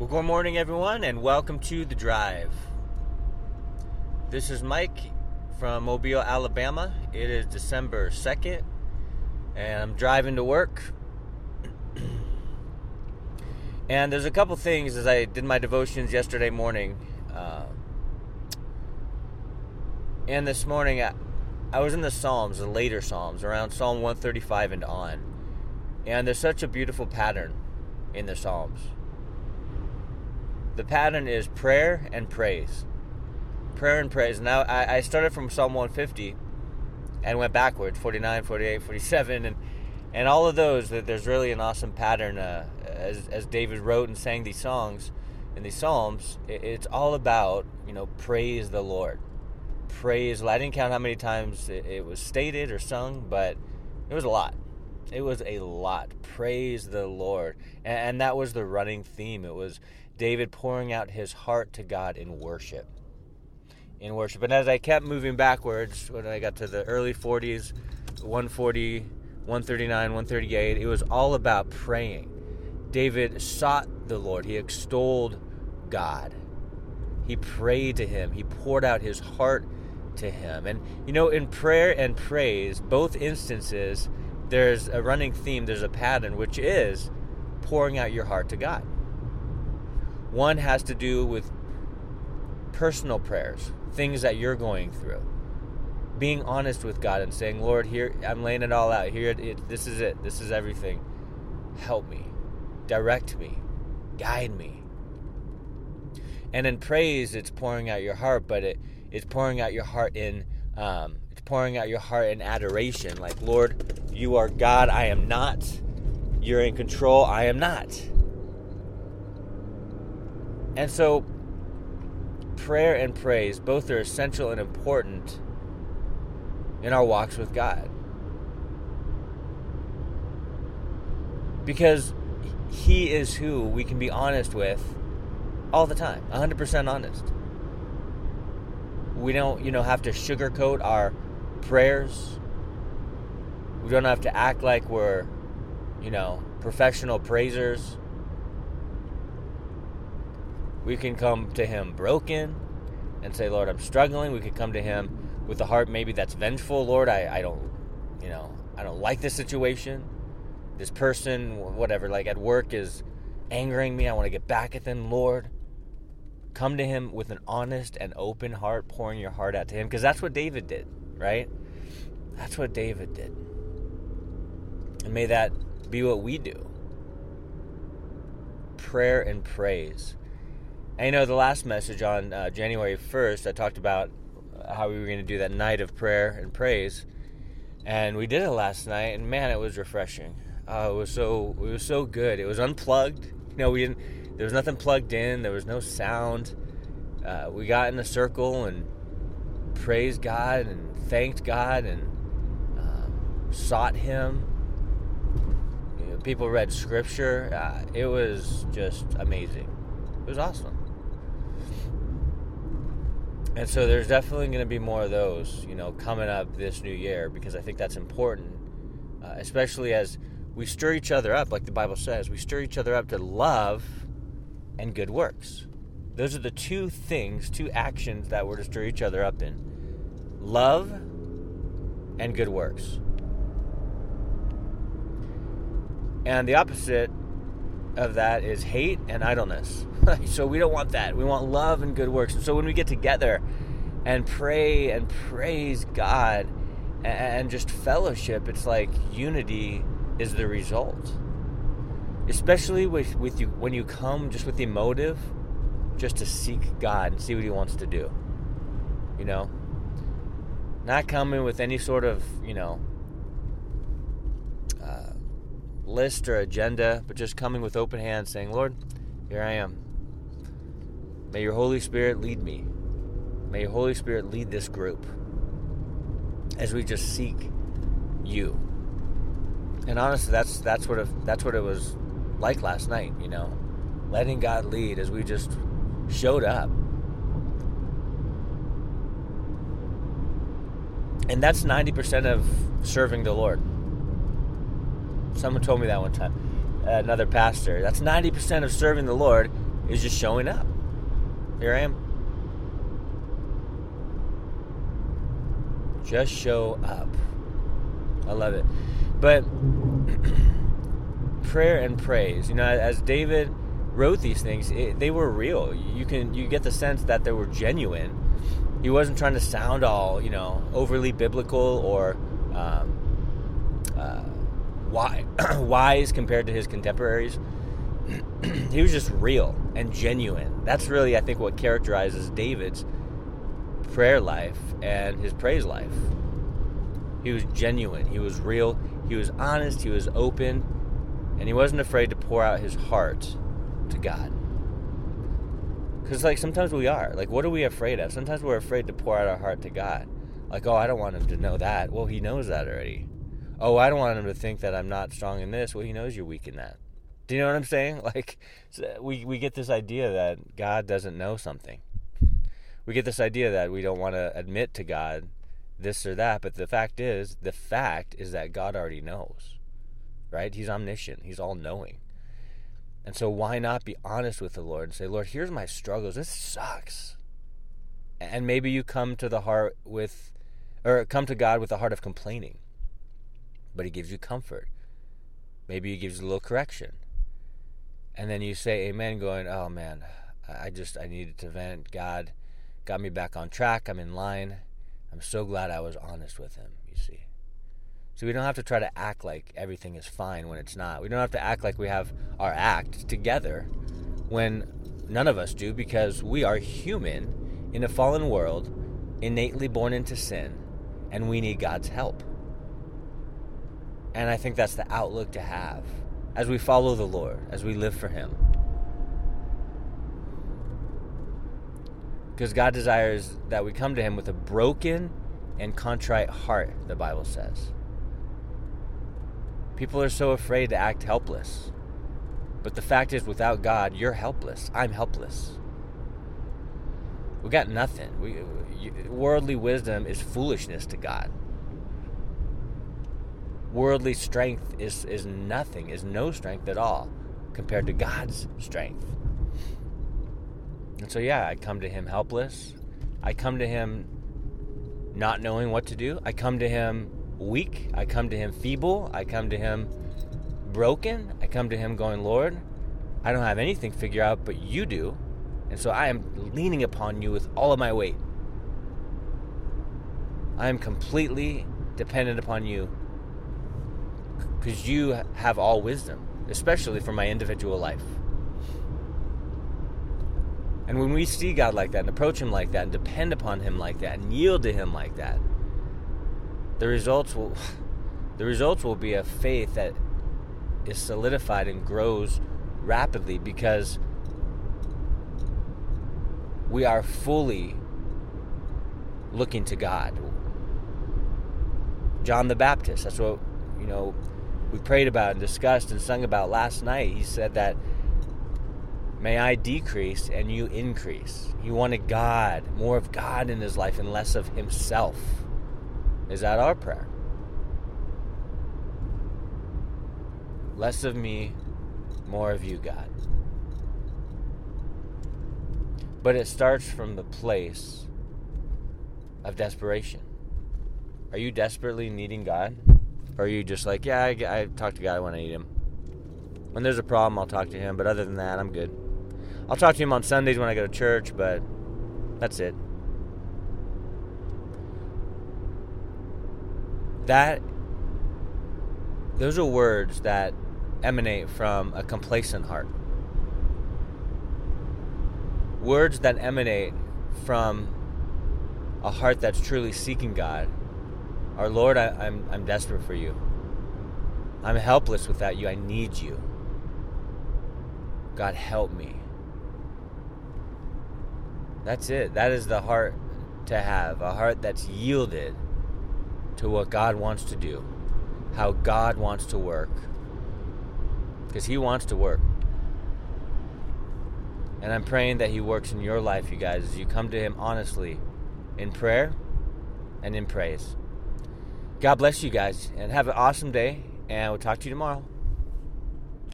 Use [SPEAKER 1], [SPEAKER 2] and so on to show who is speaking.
[SPEAKER 1] Well, good morning, everyone, and welcome to The Drive. This is Mike from Mobile, Alabama. It is December 2nd, and I'm driving to work. and there's a couple things as I did my devotions yesterday morning. Uh, and this morning, I, I was in the Psalms, the later Psalms, around Psalm 135 and on. And there's such a beautiful pattern in the Psalms the pattern is prayer and praise. Prayer and praise. Now, I, I started from Psalm 150 and went backwards 49, 48, 47, and, and all of those. There's really an awesome pattern. Uh, as, as David wrote and sang these songs in these Psalms, it, it's all about, you know, praise the Lord. Praise. I didn't count how many times it, it was stated or sung, but it was a lot. It was a lot. Praise the Lord. And, and that was the running theme. It was David pouring out his heart to God in worship. In worship. And as I kept moving backwards, when I got to the early 40s, 140, 139, 138, it was all about praying. David sought the Lord, he extolled God. He prayed to him, he poured out his heart to him. And you know, in prayer and praise, both instances, there's a running theme, there's a pattern, which is pouring out your heart to God. One has to do with personal prayers, things that you're going through. Being honest with God and saying, Lord, here, I'm laying it all out. Here, it, this is it. This is everything. Help me. Direct me. Guide me. And in praise, it's pouring out your heart, but it, it's pouring out your heart in um, it's pouring out your heart in adoration. Like, Lord, you are God. I am not. You're in control. I am not. And so, prayer and praise, both are essential and important in our walks with God. Because He is who we can be honest with all the time, 100% honest. We don't, you know, have to sugarcoat our prayers. We don't have to act like we're, you know, professional praisers. We can come to Him broken and say, Lord, I'm struggling. We could come to Him with a heart maybe that's vengeful. Lord, I, I don't, you know, I don't like this situation. This person, whatever, like at work is angering me. I want to get back at them. Lord, come to Him with an honest and open heart, pouring your heart out to Him. Because that's what David did, right? That's what David did. And may that be what we do prayer and praise. And you know, the last message on uh, January 1st, I talked about how we were going to do that night of prayer and praise. And we did it last night, and man, it was refreshing. Uh, it was so it was so good. It was unplugged. You know, we didn't. There was nothing plugged in. There was no sound. Uh, we got in a circle and praised God and thanked God and um, sought Him. People read scripture. Uh, it was just amazing. It was awesome. And so there's definitely going to be more of those, you know, coming up this new year because I think that's important, uh, especially as we stir each other up, like the Bible says. We stir each other up to love and good works. Those are the two things, two actions that we're to stir each other up in love and good works. And the opposite of that is hate and idleness. so we don't want that. We want love and good works. And so when we get together and pray and praise God and just fellowship, it's like unity is the result. Especially with, with you when you come just with the motive just to seek God and see what he wants to do. You know? Not coming with any sort of, you know, list or agenda, but just coming with open hands saying, Lord, here I am. May your Holy Spirit lead me. May your Holy Spirit lead this group as we just seek you. And honestly, that's that's what it, that's what it was like last night. You know, letting God lead as we just showed up. And that's 90% of serving the Lord. Someone told me that one time. Another pastor. That's 90% of serving the Lord is just showing up. Here I am. Just show up. I love it. But prayer and praise, you know, as David wrote these things, it, they were real. You can you get the sense that they were genuine. He wasn't trying to sound all, you know, overly biblical or um, uh, wise compared to his contemporaries. he was just real and genuine. That's really, I think, what characterizes David's prayer life and his praise life. He was genuine. He was real. He was honest. He was open. And he wasn't afraid to pour out his heart to God. Because, like, sometimes we are. Like, what are we afraid of? Sometimes we're afraid to pour out our heart to God. Like, oh, I don't want him to know that. Well, he knows that already. Oh, I don't want him to think that I'm not strong in this. Well, he knows you're weak in that. Do you know what I'm saying? Like, we, we get this idea that God doesn't know something. We get this idea that we don't want to admit to God this or that. But the fact is, the fact is that God already knows, right? He's omniscient, He's all knowing. And so, why not be honest with the Lord and say, Lord, here's my struggles. This sucks. And maybe you come to the heart with, or come to God with a heart of complaining, but He gives you comfort. Maybe He gives you a little correction. And then you say amen, going, oh man, I just, I needed to vent. God got me back on track. I'm in line. I'm so glad I was honest with Him, you see. So we don't have to try to act like everything is fine when it's not. We don't have to act like we have our act together when none of us do because we are human in a fallen world, innately born into sin, and we need God's help. And I think that's the outlook to have as we follow the Lord, as we live for Him. Because God desires that we come to Him with a broken and contrite heart, the Bible says. People are so afraid to act helpless. But the fact is, without God, you're helpless. I'm helpless. We got nothing. We, worldly wisdom is foolishness to God. Worldly strength is, is nothing, is no strength at all compared to God's strength. And so, yeah, I come to Him helpless. I come to Him not knowing what to do. I come to Him weak. I come to Him feeble. I come to Him broken. I come to Him going, Lord, I don't have anything figured out, but you do. And so I am leaning upon you with all of my weight. I am completely dependent upon you because you have all wisdom, especially for my individual life. And when we see God like that and approach Him like that and depend upon Him like that and yield to Him like that, the results will the results will be a faith that is solidified and grows rapidly because we are fully looking to God. John the Baptist, that's what you know we prayed about and discussed and sung about last night. He said that may I decrease and you increase. He wanted God, more of God in his life and less of himself. Is that our prayer? Less of me, more of you, God. But it starts from the place of desperation. Are you desperately needing God? Or are you just like, yeah, I, I talk to God when I need Him? When there's a problem, I'll talk to Him, but other than that, I'm good. I'll talk to Him on Sundays when I go to church, but that's it. that those are words that emanate from a complacent heart. Words that emanate from a heart that's truly seeking God. Our Lord, I, am I'm, I'm desperate for you. I'm helpless without you. I need you. God, help me. That's it. That is the heart to have a heart that's yielded to what God wants to do, how God wants to work. Because He wants to work. And I'm praying that He works in your life, you guys, as you come to Him honestly in prayer and in praise. God bless you guys and have an awesome day, and we'll talk to you tomorrow.